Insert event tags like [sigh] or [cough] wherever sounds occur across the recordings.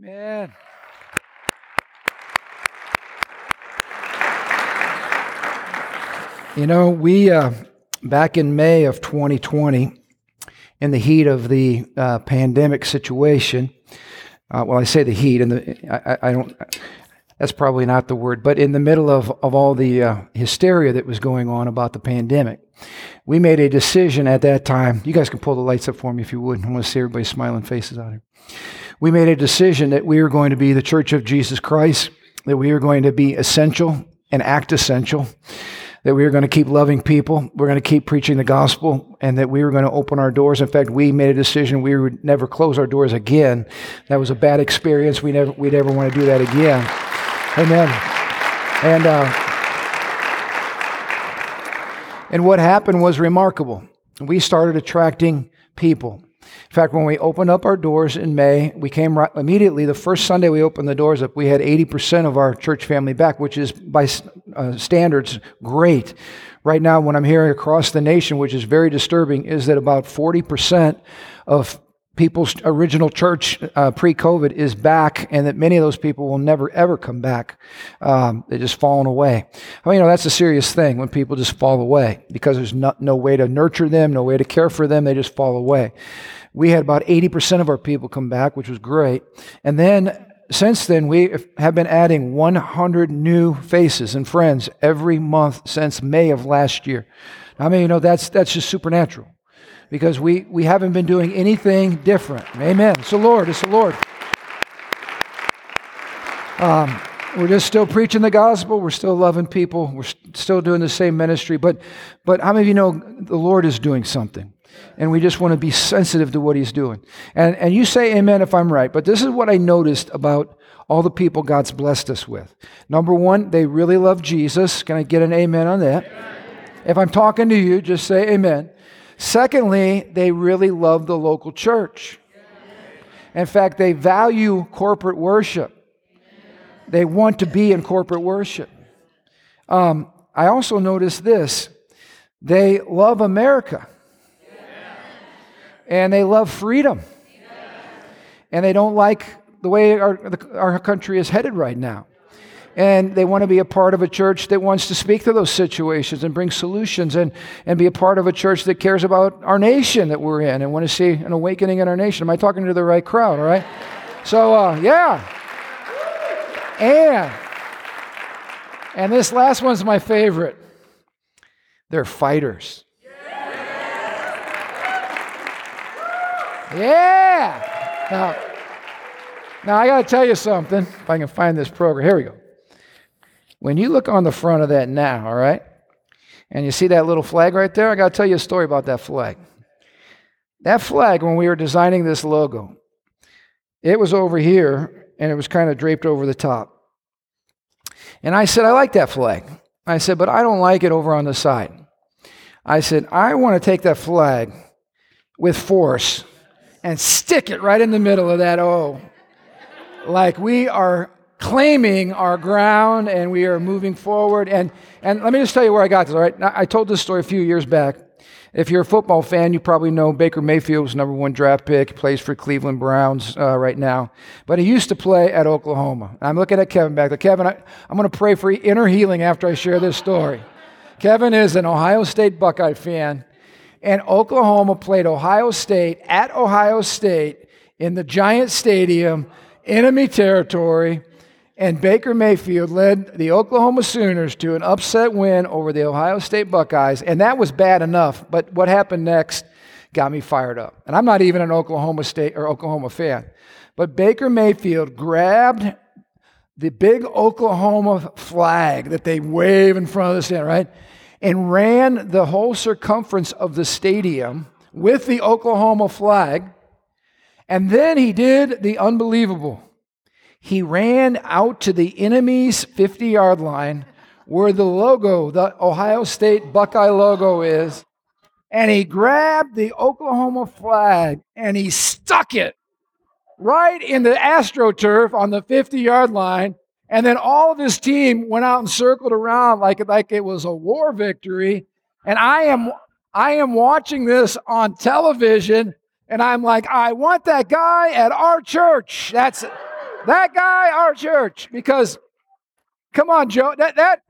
Amen. You know, we, uh, back in May of 2020, in the heat of the uh, pandemic situation, uh, well, I say the heat, and the, I, I, don't, that's probably not the word, but in the middle of, of all the uh, hysteria that was going on about the pandemic, we made a decision at that time. You guys can pull the lights up for me if you would. I want to see everybody's smiling faces out here. We made a decision that we were going to be the Church of Jesus Christ, that we were going to be essential and act essential that we were going to keep loving people, we're going to keep preaching the gospel, and that we were going to open our doors. In fact, we made a decision we would never close our doors again. That was a bad experience. We never, we'd ever want to do that again. Amen. And, uh, and what happened was remarkable. We started attracting people. In fact, when we opened up our doors in May, we came right, immediately. The first Sunday we opened the doors up, we had 80% of our church family back, which is by uh, standards great. Right now, what I'm hearing across the nation, which is very disturbing, is that about 40% of people's original church uh, pre COVID is back, and that many of those people will never ever come back. Um, they're just fallen away. I mean, you know, that's a serious thing when people just fall away because there's no, no way to nurture them, no way to care for them, they just fall away we had about 80% of our people come back, which was great. And then since then, we have been adding 100 new faces and friends every month since May of last year. I mean, you know, that's, that's just supernatural because we, we haven't been doing anything different. Amen. It's the Lord. It's the Lord. Um, we're just still preaching the gospel. We're still loving people. We're still doing the same ministry. But, but how many of you know the Lord is doing something? And we just want to be sensitive to what he's doing. And, and you say amen if I'm right, but this is what I noticed about all the people God's blessed us with. Number one, they really love Jesus. Can I get an amen on that? Amen. If I'm talking to you, just say amen. Secondly, they really love the local church. In fact, they value corporate worship. They want to be in corporate worship. Um, I also noticed this they love America and they love freedom. And they don't like the way our, our country is headed right now. And they want to be a part of a church that wants to speak to those situations and bring solutions and, and be a part of a church that cares about our nation that we're in and want to see an awakening in our nation. Am I talking to the right crowd, all right? So, uh, yeah. And, and this last one's my favorite. They're fighters. Yeah. Now, now I got to tell you something. If I can find this program, here we go. When you look on the front of that now, all right, and you see that little flag right there, I got to tell you a story about that flag. That flag, when we were designing this logo, it was over here and it was kind of draped over the top. And I said, I like that flag. I said, but I don't like it over on the side. I said, I want to take that flag with force and stick it right in the middle of that O. Like we are claiming our ground and we are moving forward. And, and let me just tell you where I got this, all right? I told this story a few years back. If you're a football fan, you probably know Baker Mayfield was number one draft pick. He plays for Cleveland Browns uh, right now. But he used to play at Oklahoma. I'm looking at Kevin back there. Kevin, I, I'm going to pray for inner healing after I share this story. Kevin is an Ohio State Buckeye fan and Oklahoma played Ohio State at Ohio State in the Giant Stadium, enemy territory, and Baker Mayfield led the Oklahoma Sooners to an upset win over the Ohio State Buckeyes, and that was bad enough. But what happened next got me fired up. And I'm not even an Oklahoma State or Oklahoma fan. But Baker Mayfield grabbed the big Oklahoma flag that they wave in front of the stand, right? And ran the whole circumference of the stadium with the Oklahoma flag. And then he did the unbelievable. He ran out to the enemy's 50 yard line where the logo, the Ohio State Buckeye logo is, and he grabbed the Oklahoma flag and he stuck it right in the AstroTurf on the 50 yard line and then all of his team went out and circled around like, like it was a war victory. And I am, I am watching this on television, and I'm like, I want that guy at our church. That's That guy, our church, because come on, Joe, that that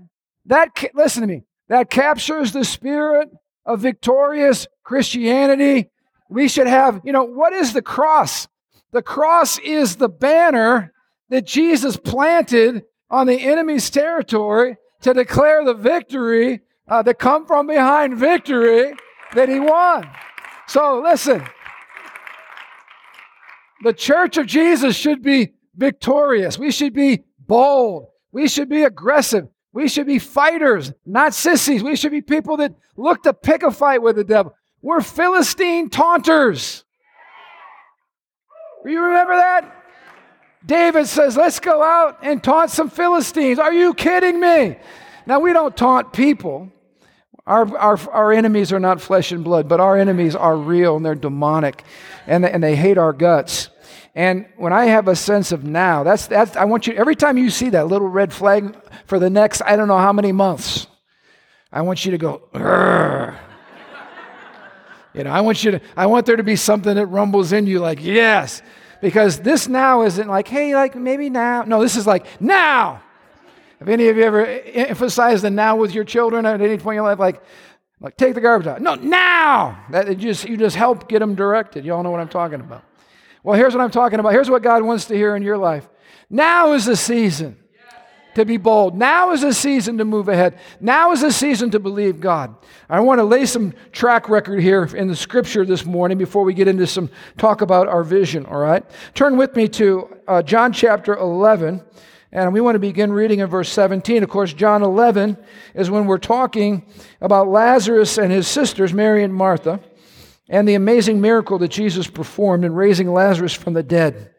that listen to me. That captures the spirit of victorious Christianity. We should have, you know, what is the cross? The cross is the banner that Jesus planted on the enemy's territory to declare the victory, uh, the come from behind victory that he won. So listen, the church of Jesus should be victorious. We should be bold. We should be aggressive. We should be fighters, not sissies. We should be people that look to pick a fight with the devil. We're Philistine taunters. You remember that? David says, Let's go out and taunt some Philistines. Are you kidding me? Now, we don't taunt people. Our, our, our enemies are not flesh and blood, but our enemies are real and they're demonic and they, and they hate our guts. And when I have a sense of now, that's, that's, I want you, every time you see that little red flag for the next, I don't know how many months, I want you to go, Grr. you know, I want you to, I want there to be something that rumbles in you like, yes, because this now isn't like, hey, like maybe now. No, this is like now. Have any of you ever emphasized the now with your children at any point in your life? Like, like take the garbage out. No, now. That it just you just help get them directed. You all know what I'm talking about. Well, here's what I'm talking about. Here's what God wants to hear in your life. Now is the season to be bold. Now is the season to move ahead. Now is the season to believe God. I want to lay some track record here in the scripture this morning before we get into some talk about our vision, all right? Turn with me to uh, John chapter 11. And we want to begin reading in verse 17. Of course, John 11 is when we're talking about Lazarus and his sisters, Mary and Martha, and the amazing miracle that Jesus performed in raising Lazarus from the dead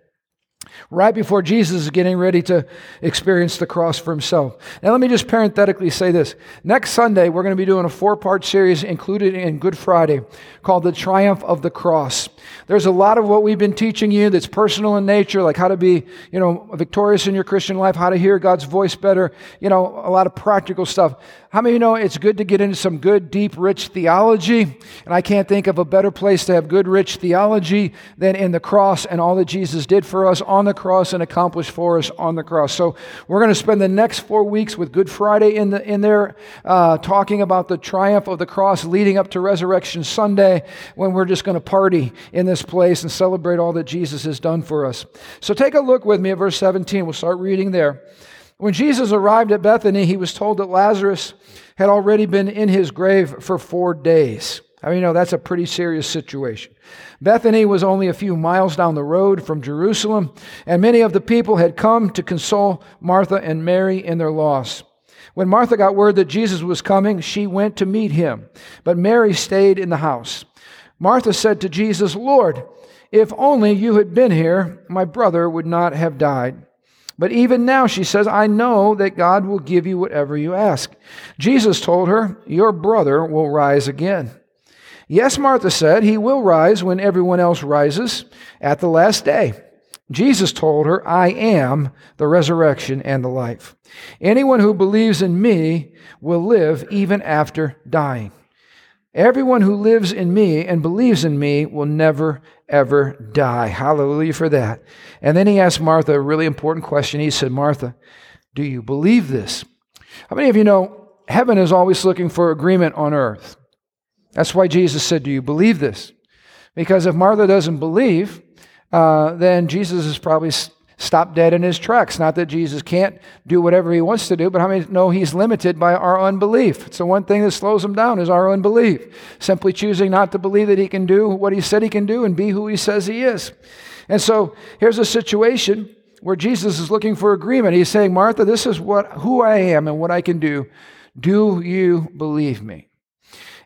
right before Jesus is getting ready to experience the cross for himself. Now, let me just parenthetically say this. Next Sunday, we're going to be doing a four part series included in Good Friday called The Triumph of the Cross. There's a lot of what we've been teaching you that's personal in nature, like how to be, you know, victorious in your Christian life, how to hear God's voice better, you know, a lot of practical stuff. How many of you know it's good to get into some good, deep, rich theology? And I can't think of a better place to have good, rich theology than in the cross and all that Jesus did for us on the cross and accomplished for us on the cross. So we're going to spend the next four weeks with Good Friday in, the, in there, uh, talking about the triumph of the cross leading up to Resurrection Sunday when we're just going to party in this place and celebrate all that Jesus has done for us. So take a look with me at verse 17. We'll start reading there. When Jesus arrived at Bethany, he was told that Lazarus had already been in his grave for four days. I mean, you know, that's a pretty serious situation. Bethany was only a few miles down the road from Jerusalem, and many of the people had come to console Martha and Mary in their loss. When Martha got word that Jesus was coming, she went to meet him, but Mary stayed in the house. Martha said to Jesus, Lord, if only you had been here, my brother would not have died. But even now, she says, I know that God will give you whatever you ask. Jesus told her, Your brother will rise again. Yes, Martha said, He will rise when everyone else rises at the last day. Jesus told her, I am the resurrection and the life. Anyone who believes in me will live even after dying. Everyone who lives in me and believes in me will never, ever die. Hallelujah for that. And then he asked Martha a really important question. He said, Martha, do you believe this? How many of you know heaven is always looking for agreement on earth? That's why Jesus said, Do you believe this? Because if Martha doesn't believe, uh, then Jesus is probably stop dead in his tracks. Not that Jesus can't do whatever he wants to do, but how many know he's limited by our unbelief? It's the one thing that slows him down is our unbelief. Simply choosing not to believe that he can do what he said he can do and be who he says he is. And so here's a situation where Jesus is looking for agreement. He's saying, Martha, this is what who I am and what I can do. Do you believe me?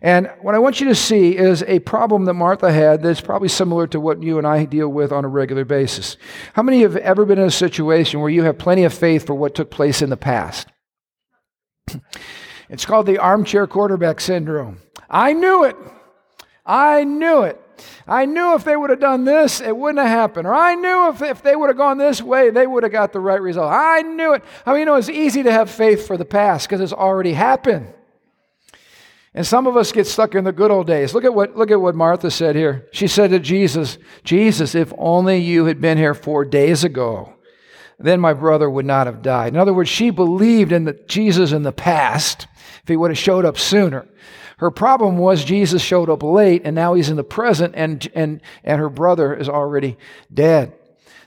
And what I want you to see is a problem that Martha had that's probably similar to what you and I deal with on a regular basis. How many of you have ever been in a situation where you have plenty of faith for what took place in the past? It's called the armchair quarterback syndrome. I knew it. I knew it. I knew if they would have done this, it wouldn't have happened. Or I knew if, if they would have gone this way, they would have got the right result. I knew it. I mean, you know, it's easy to have faith for the past because it's already happened. And some of us get stuck in the good old days. Look at what, look at what Martha said here. She said to Jesus, Jesus, if only you had been here four days ago, then my brother would not have died. In other words, she believed in the, Jesus in the past if he would have showed up sooner. Her problem was Jesus showed up late and now he's in the present and, and, and her brother is already dead.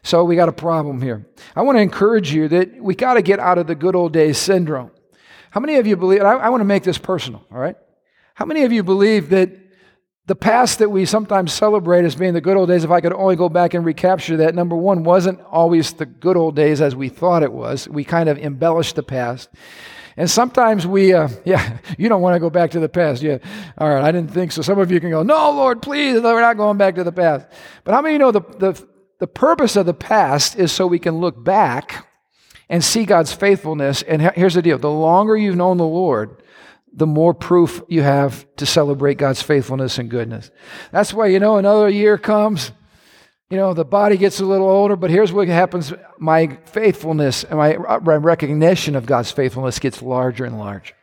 So we got a problem here. I want to encourage you that we got to get out of the good old days syndrome. How many of you believe, I, I want to make this personal, all right? How many of you believe that the past that we sometimes celebrate as being the good old days, if I could only go back and recapture that, number one, wasn't always the good old days as we thought it was. We kind of embellished the past. And sometimes we, uh, [laughs] yeah, you don't want to go back to the past. Yeah, all right, I didn't think so. Some of you can go, no, Lord, please, we're not going back to the past. But how many know the, the, the purpose of the past is so we can look back and see God's faithfulness? And here's the deal the longer you've known the Lord, the more proof you have to celebrate God's faithfulness and goodness. That's why, you know, another year comes, you know, the body gets a little older, but here's what happens my faithfulness and my recognition of God's faithfulness gets larger and larger.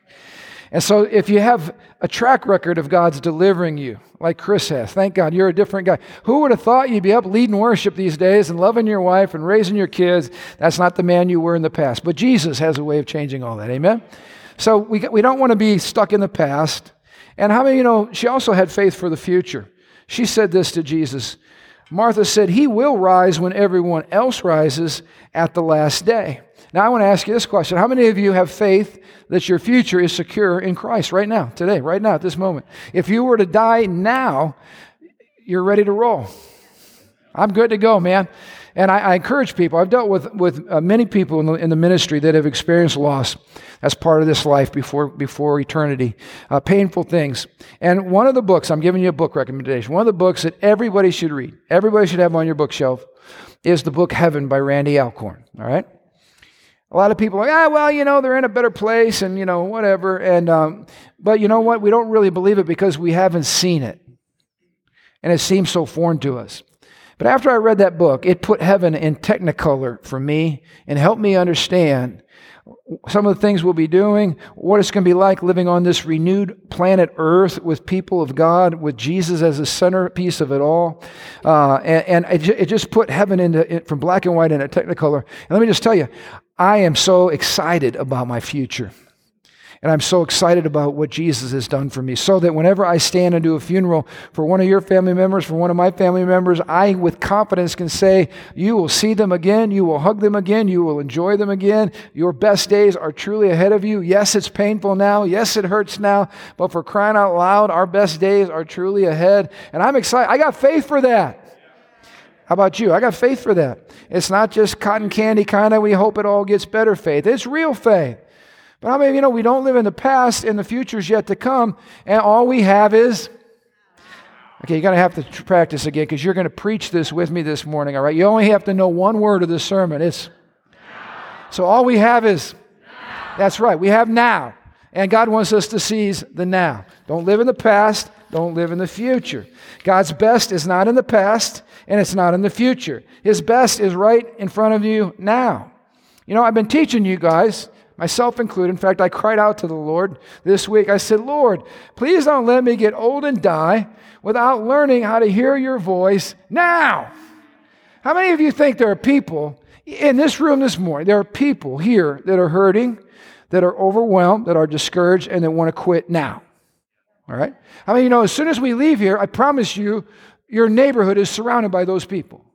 And so, if you have a track record of God's delivering you, like Chris has, thank God you're a different guy. Who would have thought you'd be up leading worship these days and loving your wife and raising your kids? That's not the man you were in the past. But Jesus has a way of changing all that. Amen? So we, we don't want to be stuck in the past. And how many, you know, she also had faith for the future. She said this to Jesus Martha said, He will rise when everyone else rises at the last day. Now, I want to ask you this question How many of you have faith that your future is secure in Christ right now, today, right now, at this moment? If you were to die now, you're ready to roll. I'm good to go, man. And I, I encourage people, I've dealt with, with uh, many people in the, in the ministry that have experienced loss as part of this life before, before eternity, uh, painful things. And one of the books, I'm giving you a book recommendation, one of the books that everybody should read, everybody should have on your bookshelf, is the book Heaven by Randy Alcorn. All right? A lot of people are like, ah, well, you know, they're in a better place and, you know, whatever. And, um, but you know what? We don't really believe it because we haven't seen it. And it seems so foreign to us. But after I read that book, it put heaven in technicolor for me and helped me understand some of the things we'll be doing, what it's going to be like living on this renewed planet Earth with people of God, with Jesus as the centerpiece of it all. Uh, and, and it, just put heaven into from black and white into technicolor. And let me just tell you, I am so excited about my future. And I'm so excited about what Jesus has done for me. So that whenever I stand and do a funeral for one of your family members, for one of my family members, I with confidence can say, You will see them again. You will hug them again. You will enjoy them again. Your best days are truly ahead of you. Yes, it's painful now. Yes, it hurts now. But for crying out loud, our best days are truly ahead. And I'm excited. I got faith for that. How about you? I got faith for that. It's not just cotton candy kind of, we hope it all gets better faith. It's real faith. But I mean, you know, we don't live in the past and the future's yet to come, and all we have is. Okay, you're going to have to practice again because you're going to preach this with me this morning, all right? You only have to know one word of the sermon. It's. So all we have is. That's right, we have now. And God wants us to seize the now. Don't live in the past, don't live in the future. God's best is not in the past and it's not in the future. His best is right in front of you now. You know, I've been teaching you guys myself included. In fact, I cried out to the Lord this week. I said, Lord, please don't let me get old and die without learning how to hear your voice now. How many of you think there are people in this room this morning? There are people here that are hurting, that are overwhelmed, that are discouraged, and that want to quit now. All right? I mean, you know, as soon as we leave here, I promise you, your neighborhood is surrounded by those people.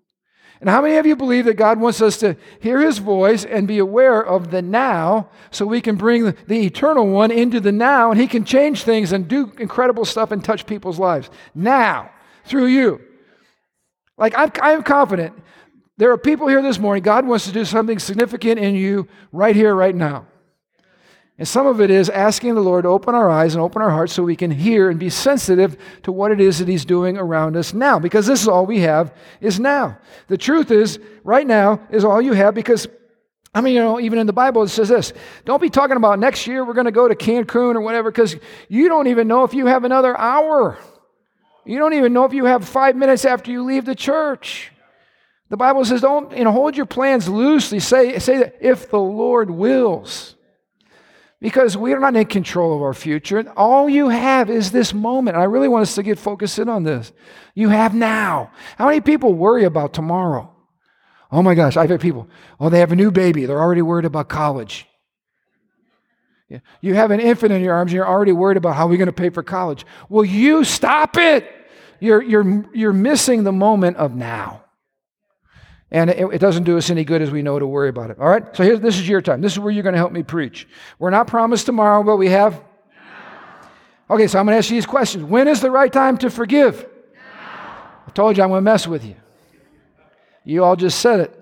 And how many of you believe that God wants us to hear his voice and be aware of the now so we can bring the, eternal one into the now and he can change things and do incredible stuff and touch people's lives now through you? Like, I'm, I'm confident there are people here this morning, God wants to do something significant in you right here, right now. And some of it is asking the Lord to open our eyes and open our hearts so we can hear and be sensitive to what it is that He's doing around us now. Because this is all we have is now. The truth is, right now is all you have because, I mean, you know, even in the Bible it says this don't be talking about next year we're going to go to Cancun or whatever because you don't even know if you have another hour. You don't even know if you have five minutes after you leave the church. The Bible says, don't, you know, hold your plans loosely. Say, say that if the Lord wills. Because we are not in control of our future. All you have is this moment. I really want us to get focused in on this. You have now. How many people worry about tomorrow? Oh my gosh, I've had people, oh, they have a new baby. They're already worried about college. You have an infant in your arms and you're already worried about how we're going to pay for college. Will you stop it? You're, you're, you're missing the moment of now. And it, it, doesn't do us any good as we know to worry about it. All right? So this is your time. This is where you're going to help me preach. We're not promised tomorrow, but we have. Okay, so I'm going to ask you these questions. When is the right time to forgive? I told you I'm going to mess with you. You all just said it.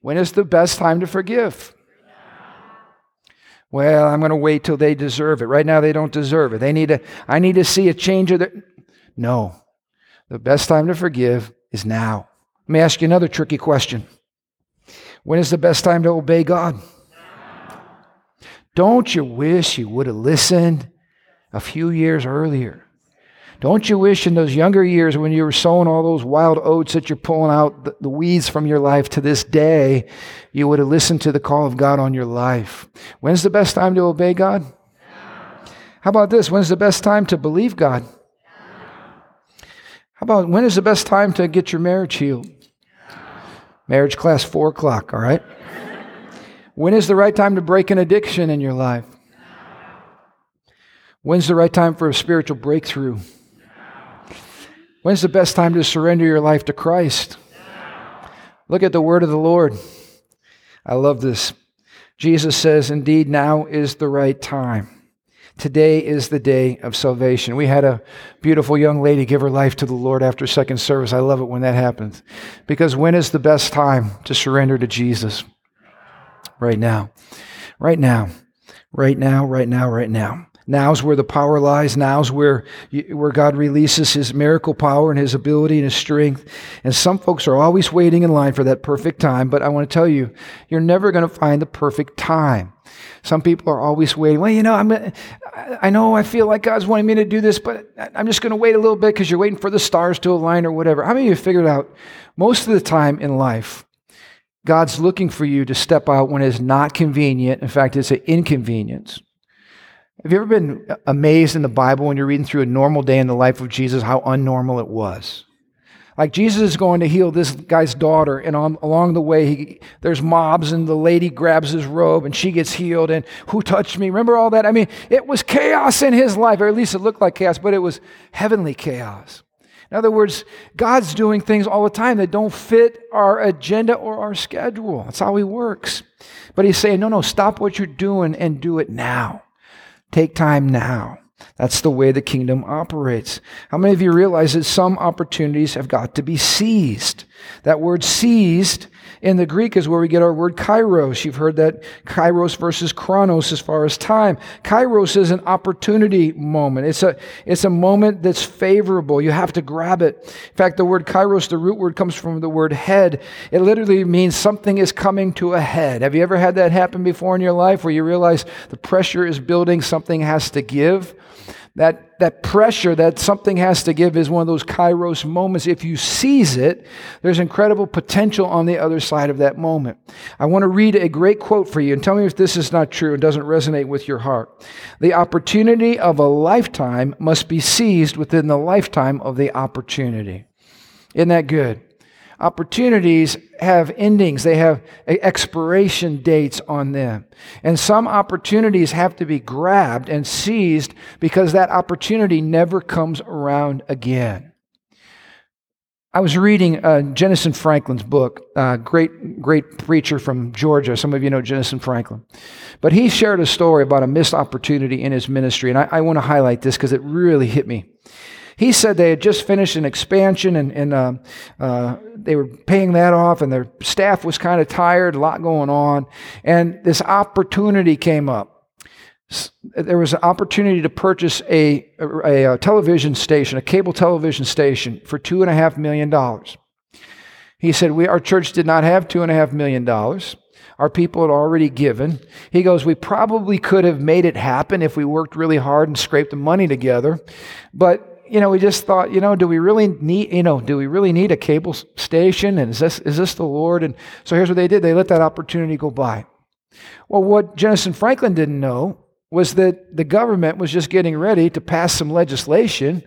When is the best time to forgive? Well, I'm going to wait till they deserve it. Right now, they don't deserve it. They need to, I need to see a change of their. No. The best time to forgive is now. Let me ask you another tricky question. When is the best time to obey God? Don't you wish you would have listened a few years earlier? Don't you wish in those younger years when you were sowing all those wild oats that you're pulling out the, weeds from your life to this day, you would have listened to the call of God on your life? When's the best time to obey God? How about this? When's the best time to believe God? How about when is the best time to get your marriage healed? Marriage class, four o'clock, all right? when is the right time to break an addiction in your life? When's the right time for a spiritual breakthrough? When's the best time to surrender your life to Christ? Look at the word of the Lord. I love this. Jesus says, Indeed, now is the right time. Today is the day of salvation. We had a beautiful young lady give her life to the Lord after second service. I love it when that happens. Because when is the best time to surrender to Jesus? Right now. Right now. Right now, right now, right now. Now's where the power lies. Now's where, where God releases his miracle power and his ability and his strength. And some folks are always waiting in line for that perfect time, but I want to tell you, you're never going to find the perfect time. Some people are always waiting. Well, you know, I'm, I know I feel like God's wanting me to do this, but I'm just going to wait a little bit because you're waiting for the stars to align or whatever. How many of you figured out most of the time in life, God's looking for you to step out when it's not convenient. In fact, it's an inconvenience. Have you ever been amazed in the Bible when you're reading through a normal day in the life of Jesus, how unnormal it was? Like Jesus is going to heal this guy's daughter, and on, along the way, he, there's mobs, and the lady grabs his robe, and she gets healed. And who touched me? Remember all that? I mean, it was chaos in his life, or at least it looked like chaos, but it was heavenly chaos. In other words, God's doing things all the time that don't fit our agenda or our schedule. That's how He works. But He's saying, no, no, stop what you're doing and do it now. Take time now. That's the way the kingdom operates. How many of you realize that some opportunities have got to be seized? That word seized in the Greek is where we get our word kairos. You've heard that kairos versus chronos as far as time. Kairos is an opportunity moment. It's a, it's a moment that's favorable. You have to grab it. In fact, the word kairos, the root word comes from the word head. It literally means something is coming to a head. Have you ever had that happen before in your life where you realize the pressure is building, something has to give? That, that pressure that something has to give is one of those kairos moments. If you seize it, there's incredible potential on the other side of that moment. I want to read a great quote for you and tell me if this is not true and doesn't resonate with your heart. The opportunity of a lifetime must be seized within the lifetime of the opportunity. Isn't that good? Opportunities have endings, they have expiration dates on them. And some opportunities have to be grabbed and seized because that opportunity never comes around again. I was reading uh, Jentezen Franklin's book, uh, great, great preacher from Georgia. Some of you know Jentezen Franklin. But he shared a story about a missed opportunity in his ministry, and I, I want to highlight this because it really hit me. He said they had just finished an expansion and, and uh, uh, they were paying that off, and their staff was kind of tired, a lot going on. And this opportunity came up. There was an opportunity to purchase a, a, a television station, a cable television station, for $2.5 million. He said, we, Our church did not have $2.5 million. Our people had already given. He goes, We probably could have made it happen if we worked really hard and scraped the money together. But you know, we just thought, you know, do we really need, you know, do we really need a cable station? And is this, is this the Lord? And so here's what they did. They let that opportunity go by. Well, what Jentezen Franklin didn't know was that the government was just getting ready to pass some legislation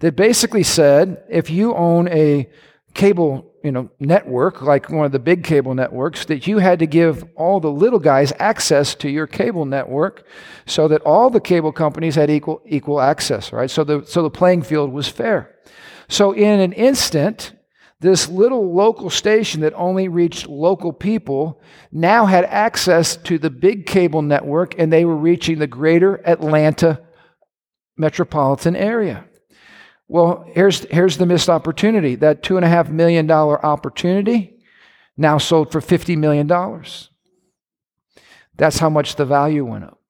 that basically said if you own a cable you know, network, like one of the big cable networks, that you had to give all the little guys access to your cable network so that all the cable companies had equal, equal access, right? So the, so the playing field was fair. So in an instant, this little local station that only reached local people now had access to the big cable network and they were reaching the greater Atlanta metropolitan area. Well, here's, here's the missed opportunity. That $2.5 million opportunity now sold for $50 million. That's how much the value went up.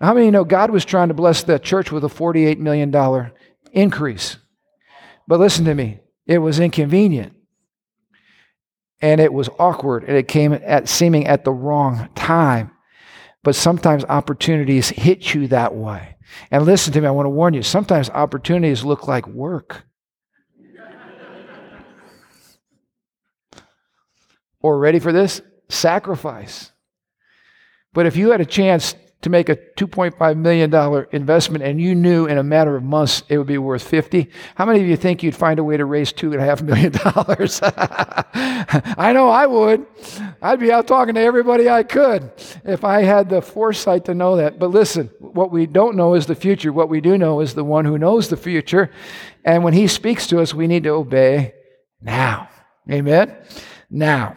How many you know God was trying to bless that church with a $48 million increase? But listen to me, it was inconvenient. And it was awkward, and it came at seeming at the wrong time. But sometimes opportunities hit you that way. And listen to me, I want to warn you sometimes opportunities look like work. or, ready for this? Sacrifice. But if you had a chance to make a $2.5 million investment and you knew in a matter of months it would be worth 50 how many of you think you'd find a way to raise $2.5 million [laughs] i know i would. I'd be out talking to everybody i could if i had the foresight to know that. But listen what we don't know is the future. What we do know is the one who knows the future. And when he speaks to us we need to obey now. Amen? Now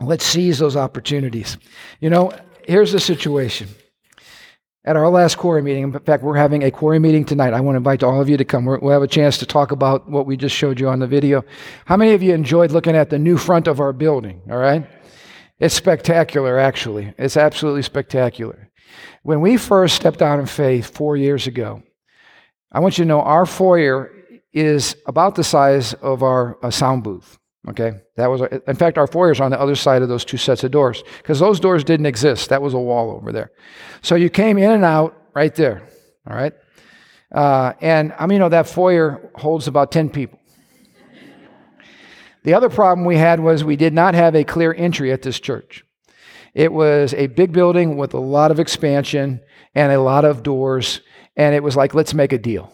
let's seize those opportunities. You know here's the situation. At our last Quarry meeting, in fact, we're having a Quarry meeting tonight. I want to invite all of you to come. We'll have a chance to talk about what we just showed you on the video. How many of you enjoyed looking at the new front of our building? All right? It's spectacular, actually. It's absolutely spectacular. When we first stepped out in faith four years ago, I want you to know our foyer is about the size of our sound booth. Okay, that was, in fact, our foyer is on the other side of those two sets of doors because those doors didn't exist. That was a wall over there. So you came in and out right there. All right, uh, and I mean, you know, that foyer holds about 10 people. the other problem we had was we did not have a clear entry at this church. It was a big building with a lot of expansion and a lot of doors, and it was like, let's make a deal.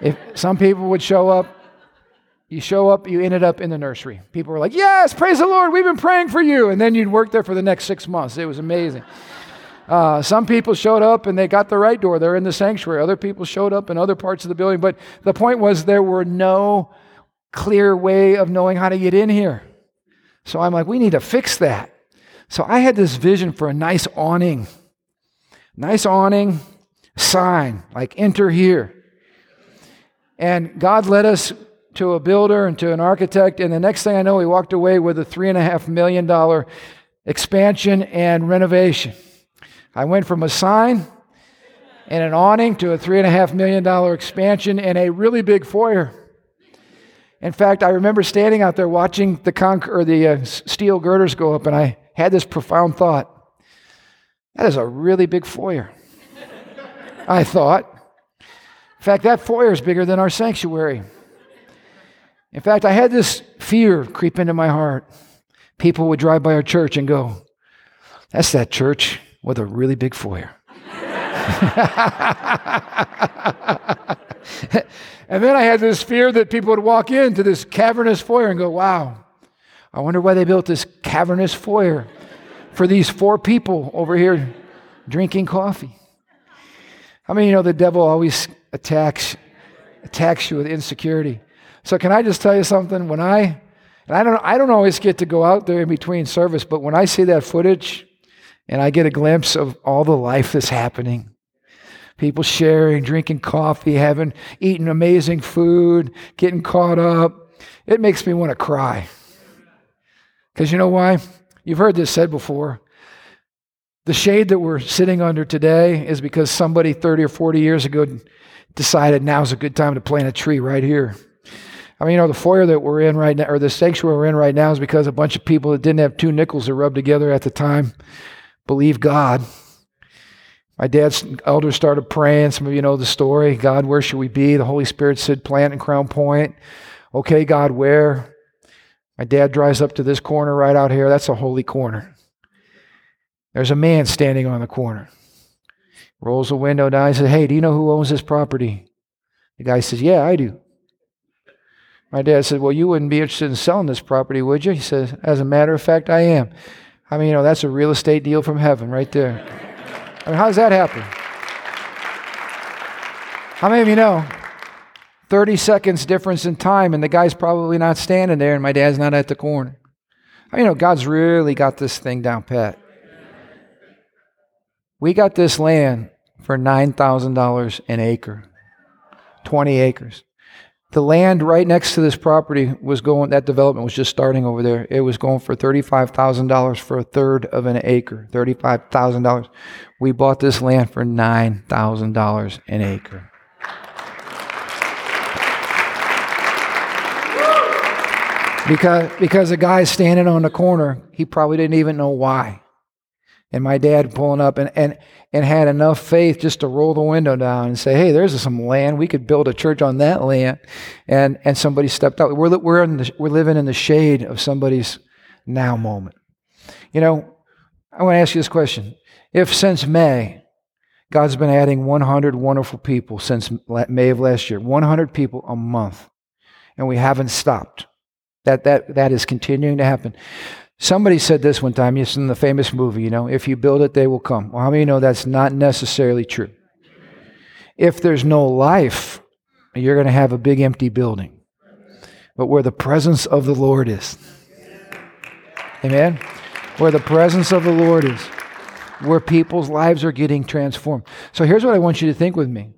If some people would show up, you show up, you ended up in the nursery. People were like, Yes, praise the Lord, we've been praying for you. And then you'd work there for the next six months. It was amazing. Uh, some people showed up and they got the right door. They're in the sanctuary. Other people showed up in other parts of the building. But the point was, there were no clear way of knowing how to get in here. So I'm like, we need to fix that. So I had this vision for a nice awning. Nice awning, sign, like enter here. And God led us to a builder and to an architect. And the next thing I know, he walked away with a $3.5 million expansion and renovation. I went from a sign and an awning to a $3.5 million expansion and a really big foyer. In fact, I remember standing out there watching the, conc- or the uh, steel girders go up, and I had this profound thought that is a really big foyer. [laughs] I thought. In fact, that foyer is bigger than our sanctuary. In fact, I had this fear creep into my heart. People would drive by our church and go, That's that church with a really big foyer. [laughs] and then I had this fear that people would walk into this cavernous foyer and go, Wow, I wonder why they built this cavernous foyer for these four people over here drinking coffee. I mean, you know, the devil always attacks attacks you with insecurity. So can I just tell you something? When I and I don't I don't always get to go out there in between service, but when I see that footage and I get a glimpse of all the life that's happening, people sharing, drinking coffee, having eating amazing food, getting caught up, it makes me want to cry. Because you know why? You've heard this said before. The shade that we're sitting under today is because somebody 30 or 40 years ago decided now's a good time to plant a tree right here. I mean, you know, the foyer that we're in right now, or the sanctuary we're in right now, is because a bunch of people that didn't have two nickels to rub together at the time believe God. My dad's elders started praying. Some of you know the story. God, where should we be? The Holy Spirit said, plant in Crown Point. Okay, God, where? My dad drives up to this corner right out here. That's a holy corner. There's a man standing on the corner. Rolls the window down. He says, Hey, do you know who owns this property? The guy says, Yeah, I do. My dad said, Well, you wouldn't be interested in selling this property, would you? He says, As a matter of fact, I am. I mean, you know, that's a real estate deal from heaven right there. I mean, how does that happen? How many of you know 30 seconds difference in time and the guy's probably not standing there and my dad's not at the corner? I mean, you know, God's really got this thing down pat. We got this land for $9,000 an acre, 20 acres. The land right next to this property was going, that development was just starting over there. It was going for $35,000 for a third of an acre, $35,000. We bought this land for $9,000 an acre. Because, because the guy standing on the corner, he probably didn't even know why. And my dad pulling up and, and, and had enough faith just to roll the window down and say, hey, there's some land. We could build a church on that land. And, and somebody stepped up. We're, we're, in the, we're living in the shade of somebody's now moment. You know, I want to ask you this question. If since May, God's been adding 100 wonderful people since May of last year, 100 people a month, and we haven't stopped. That, that, that is continuing to happen. Somebody said this one time, it's in the famous movie, you know, if you build it, they will come. Well, how many know that's not necessarily true? If there's no life, you're going to have a big empty building. But where the presence of the Lord is, amen? Where the presence of the Lord is, where people's lives are getting transformed. So here's what I want you to think with me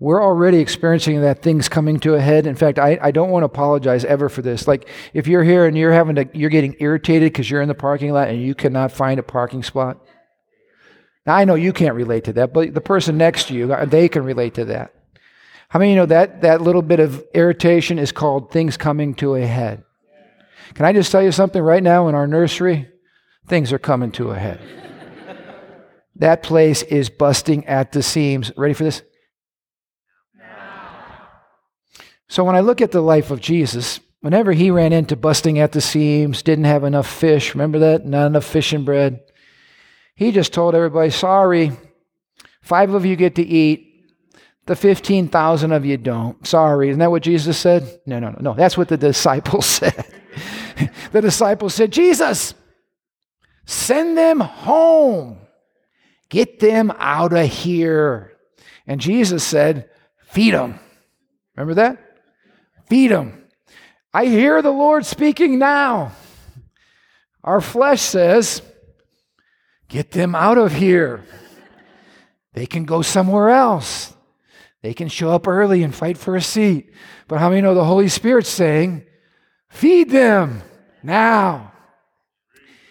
we're already experiencing that things coming to a head. In fact, I, I don't want to apologize ever for this. Like if you're here and you're having to, you're getting irritated because you're in the parking lot and you cannot find a parking spot. Now I know you can't relate to that, but the person next to you, uh, they can relate to that. How many you know that that little bit of irritation is called things coming to a head? Can I just tell you something right now in our nursery? Things are coming to a head. [laughs] that place is busting at the seams. Ready for this? So when I look at the life of Jesus, whenever he ran into busting at the seams, didn't have enough fish, remember that? Not enough fish and bread. He just told everybody, sorry, five of you get to eat, the 15,000 of you don't. Sorry. Isn't that what Jesus said? No, no, no, no. That's what the disciples [laughs] said. the disciples said, Jesus, send them home. Get them out of here. And Jesus said, feed them. Remember that? Feed them. I hear the Lord speaking now. Our flesh says, Get them out of here. They can go somewhere else. They can show up early and fight for a seat. But how many know the Holy Spirit's saying, Feed them now?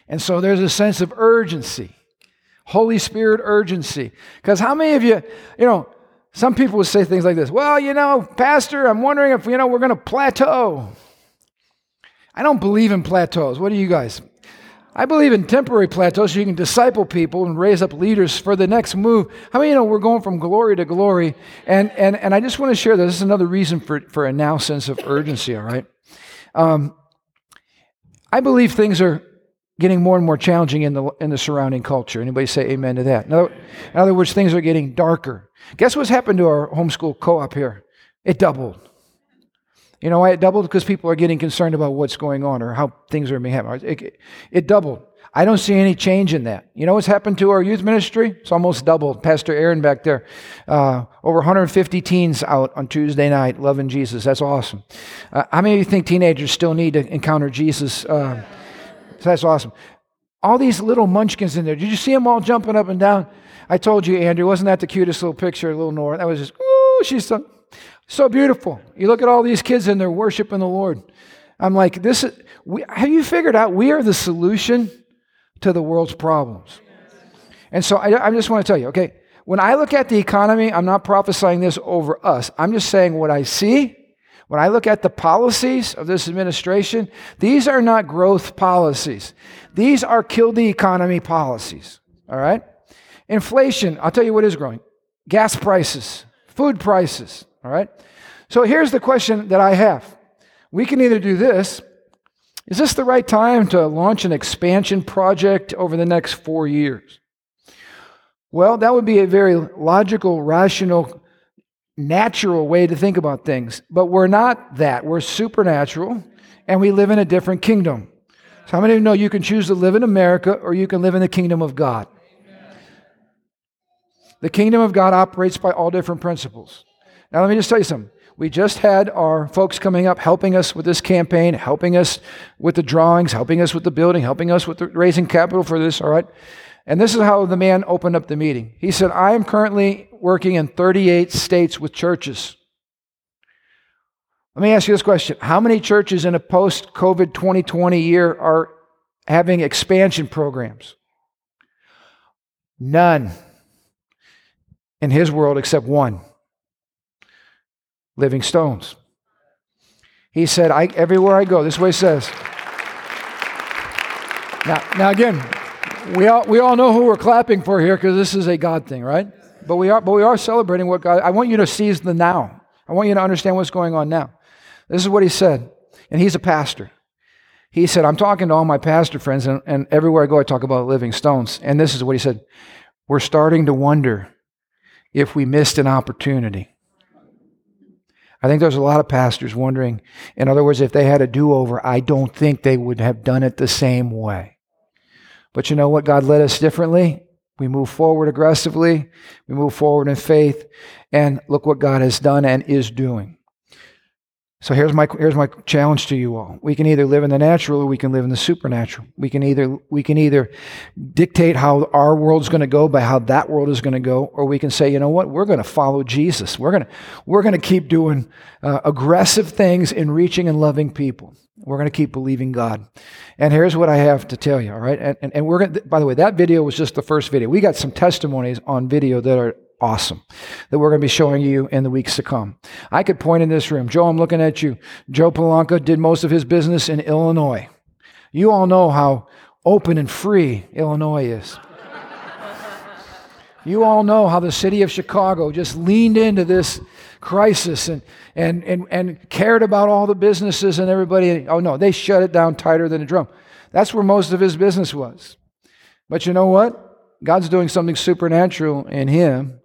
And so there's a sense of urgency, Holy Spirit urgency. Because how many of you, you know, some people would say things like this Well, you know, Pastor, I'm wondering if, you know, we're going to plateau. I don't believe in plateaus. What do you guys? I believe in temporary plateaus so you can disciple people and raise up leaders for the next move. How many you know we're going from glory to glory? And, and, and I just want to share this. This is another reason for, for a now sense of urgency, all right? Um, I believe things are getting more and more challenging in the, in the surrounding culture. Anybody say amen to that? In other, in other words, things are getting darker. Guess what's happened to our homeschool co op here? It doubled. You know why it doubled? Because people are getting concerned about what's going on or how things are being happened. It, it doubled. I don't see any change in that. You know what's happened to our youth ministry? It's almost doubled. Pastor Aaron back there, uh, over 150 teens out on Tuesday night loving Jesus. That's awesome. Uh, how many of you think teenagers still need to encounter Jesus? Uh, so that's awesome. All these little munchkins in there. Did you see them all jumping up and down? I told you, Andrew, wasn't that the cutest little picture, little Nora? That was just, ooh, she's so, so beautiful. You look at all these kids and they're worshiping the Lord. I'm like, this is, we, have you figured out we are the solution to the world's problems? And so I, I just want to tell you, okay, when I look at the economy, I'm not prophesying this over us. I'm just saying what I see when I look at the policies of this administration, these are not growth policies. These are kill the economy policies. All right? Inflation, I'll tell you what is growing gas prices, food prices. All right? So here's the question that I have. We can either do this. Is this the right time to launch an expansion project over the next four years? Well, that would be a very logical, rational natural way to think about things. But we're not that. We're supernatural and we live in a different kingdom. So, how many of you know you can choose to live in America or you can live in the kingdom of God? The kingdom of God operates by all different principles. Now, let me just tell you something. We just had our folks coming up helping us with this campaign, helping us with the drawings, helping us with the building, helping us with raising capital for this, all right? And this is how the man opened up the meeting. He said, I am currently working in 38 states with churches. Let me ask you this question How many churches in a post COVID 2020 year are having expansion programs? None in his world except one living stones. He said, I, everywhere I go, this way he says. Now, now again, we all, we all know who we're clapping for here because this is a God thing, right? But we, are, but we are celebrating what God, I want you to seize the now. I want you to understand what's going on now. This is what he said, and he's a pastor. He said, I'm talking to all my pastor friends, and, and everywhere I go, I talk about living stones. And this is what he said We're starting to wonder if we missed an opportunity. I think there's a lot of pastors wondering, in other words, if they had a do over, I don't think they would have done it the same way. But you know what? God led us differently. We move forward aggressively, we move forward in faith, and look what God has done and is doing. So here's my here's my challenge to you all. We can either live in the natural or we can live in the supernatural. We can either we can either dictate how our world's going to go by how that world is going to go, or we can say, you know what, we're going to follow Jesus. We're going to we're going to keep doing uh, aggressive things in reaching and loving people. We're going to keep believing God. And here's what I have to tell you. All right, and and, and we're going. By the way, that video was just the first video. We got some testimonies on video that are awesome that we're going to be showing you in the weeks to come. I could point in this room. Joe, I'm looking at you. Joe Palanca did most of his business in Illinois. You all know how open and free Illinois is. [laughs] you all know how the city of Chicago just leaned into this crisis and, and, and, and cared about all the businesses and everybody. Oh, no, they shut it down tighter than a drum. That's where most of his business was. But you know what? God's doing something supernatural in him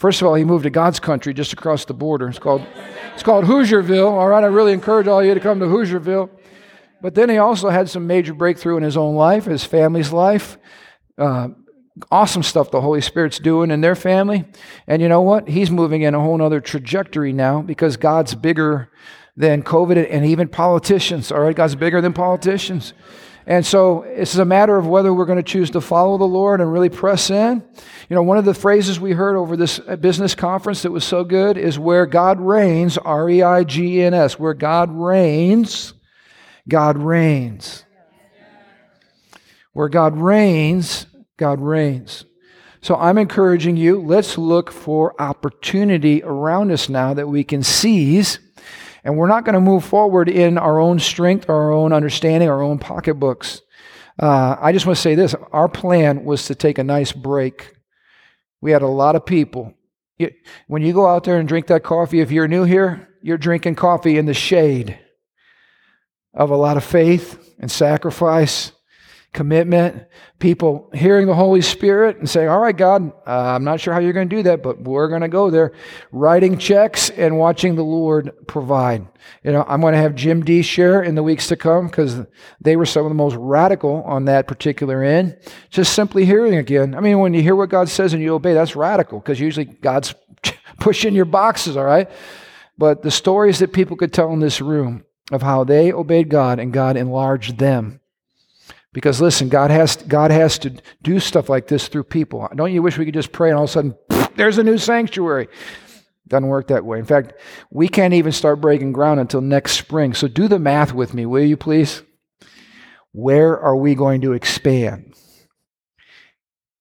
First of all, he moved to God's country just across the border. It's called, it's called Hoosierville. All right, I really encourage all you to come to Hoosierville. But then he also had some major breakthrough in his own life, his family's life. Uh, awesome stuff the Holy Spirit's doing in their family. And you know what? He's moving in a whole other trajectory now because God's bigger than COVID and even politicians. All right, God's bigger than politicians. And so it's a matter of whether we're going to choose to follow the Lord and really press in. You know, one of the phrases we heard over this uh, business conference that was so good is where God reigns, R E I G N S, where God reigns, God reigns. Where God reigns, God reigns. So I'm encouraging you, let's look for opportunity around us now that we can seize and we're not going to move forward in our own strength, our own understanding, our own pocketbooks. Uh, I just want to say this our plan was to take a nice break. We had a lot of people. When you go out there and drink that coffee, if you're new here, you're drinking coffee in the shade of a lot of faith and sacrifice commitment, people hearing the Holy Spirit and saying, All right, God, uh, I'm not sure how you're going to do that, but we're going to go there. Writing checks and watching the Lord provide. You know, I'm going to have Jim D share in the weeks to come because they were some of the most radical on that particular end. Just simply hearing again. I mean, when you hear what God says and you obey, that's radical because usually God's [laughs] pushing your boxes, all right? But the stories that people could tell in this room of how they obeyed God and God enlarged them because listen, God has, God has to do stuff like this through people. Don't you wish we could just pray and all of a sudden, there's a new sanctuary? Doesn't work that way. In fact, we can't even start breaking ground until next spring. So do the math with me, will you please? Where are we going to expand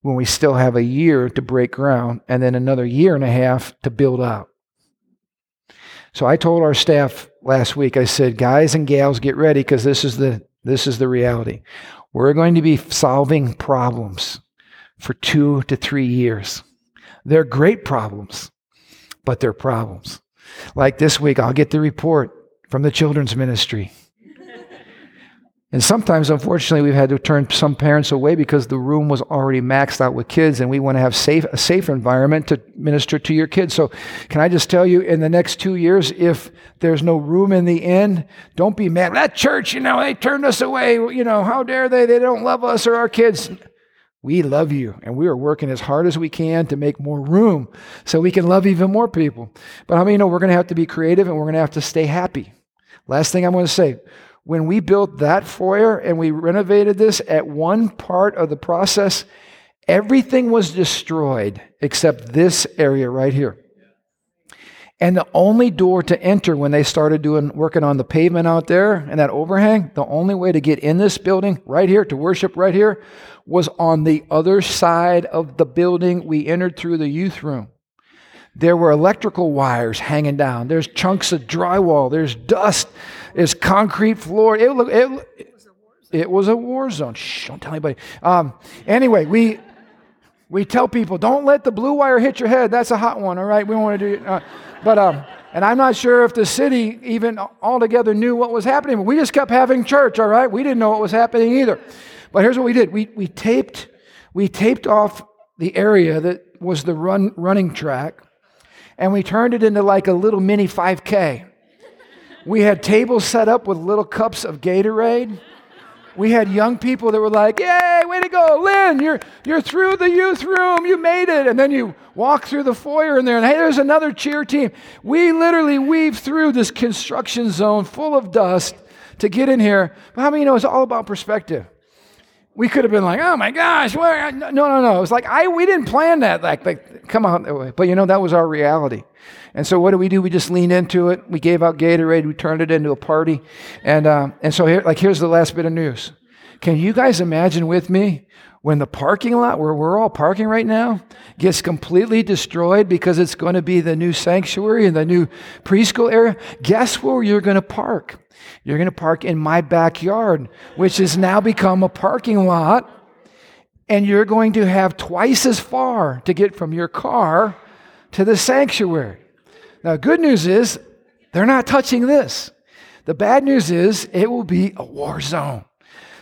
when we still have a year to break ground and then another year and a half to build out? So I told our staff last week, I said, guys and gals, get ready because this is the this is the reality. We're going to be solving problems for two to three years. They're great problems, but they're problems. Like this week, I'll get the report from the children's ministry. And sometimes, unfortunately, we've had to turn some parents away because the room was already maxed out with kids, and we want to have safe, a safe environment to minister to your kids. So, can I just tell you, in the next two years, if there's no room in the inn, don't be mad. That church, you know, they turned us away. You know, how dare they? They don't love us or our kids. We love you, and we are working as hard as we can to make more room so we can love even more people. But how many know we're going to have to be creative and we're going to have to stay happy? Last thing I'm going to say when we built that foyer and we renovated this at one part of the process, everything was destroyed except this area right here. And the only door to enter when they started doing working on the pavement out there and that overhang, the only way to get in this building right here to worship right here was on the other side of the building. We entered through the youth room. There were electrical wires hanging down. There's chunks of drywall. There's dust. There's concrete floor. It, look, it, it was a war zone. Shh, don't tell anybody. Um, anyway, we we tell people don't let the blue wire hit your head. That's a hot one. All right, we don't want to do. Uh, but um, and I'm not sure if the city even altogether knew what was happening. But we just kept having church. All right, we didn't know what was happening either. But here's what we did. We we taped we taped off the area that was the run running track and we turned it into like a little mini 5K. We had tables set up with little cups of Gatorade. We had young people that were like, Yay, way to go, Lynn, you're, you're through the youth room, you made it. And then you walk through the foyer in there, and hey, there's another cheer team. We literally weave through this construction zone full of dust to get in here. But how many know it's all about perspective? We could have been like, oh my gosh, where? no, no, no. It was like, I, we didn't plan that. Like, like, come on. But you know, that was our reality. And so what do we do? We just leaned into it. We gave out Gatorade. We turned it into a party. And, uh, and so here, like, here's the last bit of news. Can you guys imagine with me when the parking lot where we're all parking right now gets completely destroyed because it's going to be the new sanctuary and the new preschool area? Guess where you're going to park? You're going to park in my backyard, which has now become a parking lot. And you're going to have twice as far to get from your car to the sanctuary. Now, good news is they're not touching this. The bad news is it will be a war zone.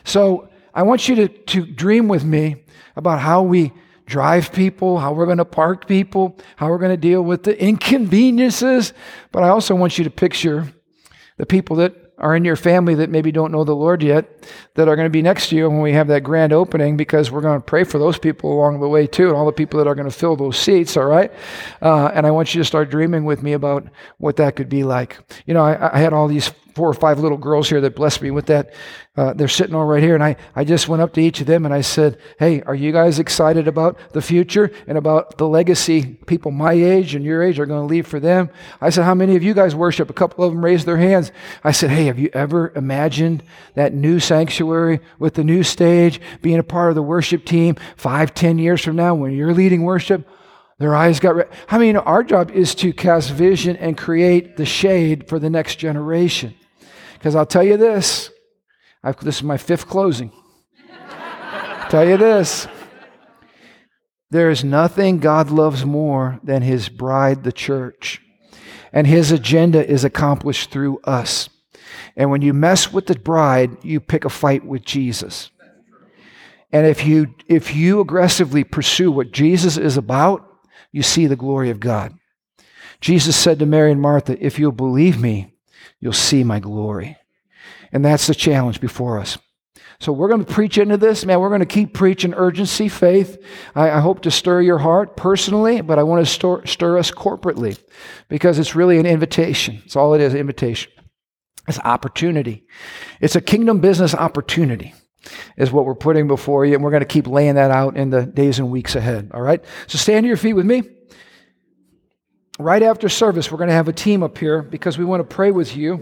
So I want you to, to dream with me about how we drive people, how we're going to park people, how we're going to deal with the inconveniences. But I also want you to picture the people that are in your family that maybe don't know the Lord yet that are going to be next to you when we have that grand opening because we're going to pray for those people along the way too and all the people that are going to fill those seats, all right? Uh, and I want you to start dreaming with me about what that could be like. You know, I, I had all these four or five little girls here that blessed me with that. Uh, they're sitting all right here. And I, I just went up to each of them and I said, Hey, are you guys excited about the future and about the legacy people my age and your age are going to leave for them? I said, How many of you guys worship? A couple of them raised their hands. I said, Hey, have you ever imagined that new sanctuary with the new stage, being a part of the worship team five, ten years from now when you're leading worship? Their eyes got red. I mean, our job is to cast vision and create the shade for the next generation. Because I'll tell you this I've, this is my fifth closing. tell you this there is nothing God loves more than his bride, the church. And his agenda is accomplished through us. And when you mess with the bride, you pick a fight with Jesus. And if you if you aggressively pursue what Jesus is about, you see the glory of God. Jesus said to Mary and Martha, If you'll believe me, you'll see my glory. And that's the challenge before us. So we're going to preach into this, man. We're going to keep preaching urgency, faith. I, I hope to stir your heart personally, but I want to stir, stir us corporately because it's really an invitation. It's all it is, invitation. It's opportunity. It's a kingdom business opportunity is what we're putting before you, and we're going to keep laying that out in the days and weeks ahead. All right? So stand to your feet with me. Right after service, we're going to have a team up here because we want to pray with you.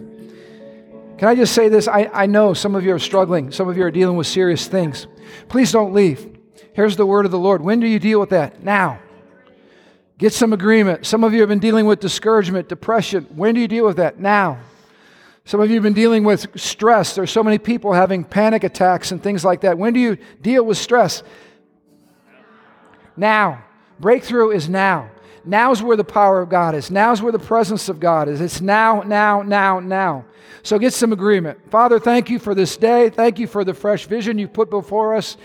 Can I just say this? I, I know some of you are struggling, some of you are dealing with serious things. Please don't leave. Here's the word of the Lord. When do you deal with that? Now. Get some agreement. Some of you have been dealing with discouragement, depression. When do you deal with that? Now. Some of you have been dealing with stress. There's so many people having panic attacks and things like that. When do you deal with stress? Now. Breakthrough is now. Now's where the power of God is. Now's where the presence of God is. It's now, now, now, now. So get some agreement. Father, thank you for this day. Thank you for the fresh vision you put before us.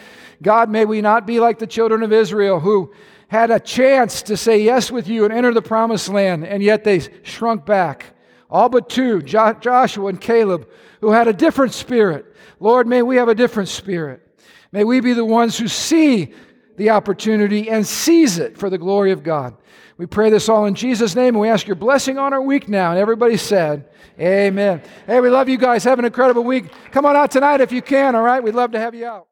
God, may we not be like the children of Israel who had a chance to say yes with you and enter the promised land, and yet they shrunk back. All but two, jo- Joshua and Caleb, who had a different spirit. Lord, may we have a different spirit. May we be the ones who see the opportunity and seize it for the glory of God. We pray this all in Jesus' name, and we ask your blessing on our week now. And everybody said, Amen. Hey, we love you guys. Have an incredible week. Come on out tonight if you can, all right? We'd love to have you out.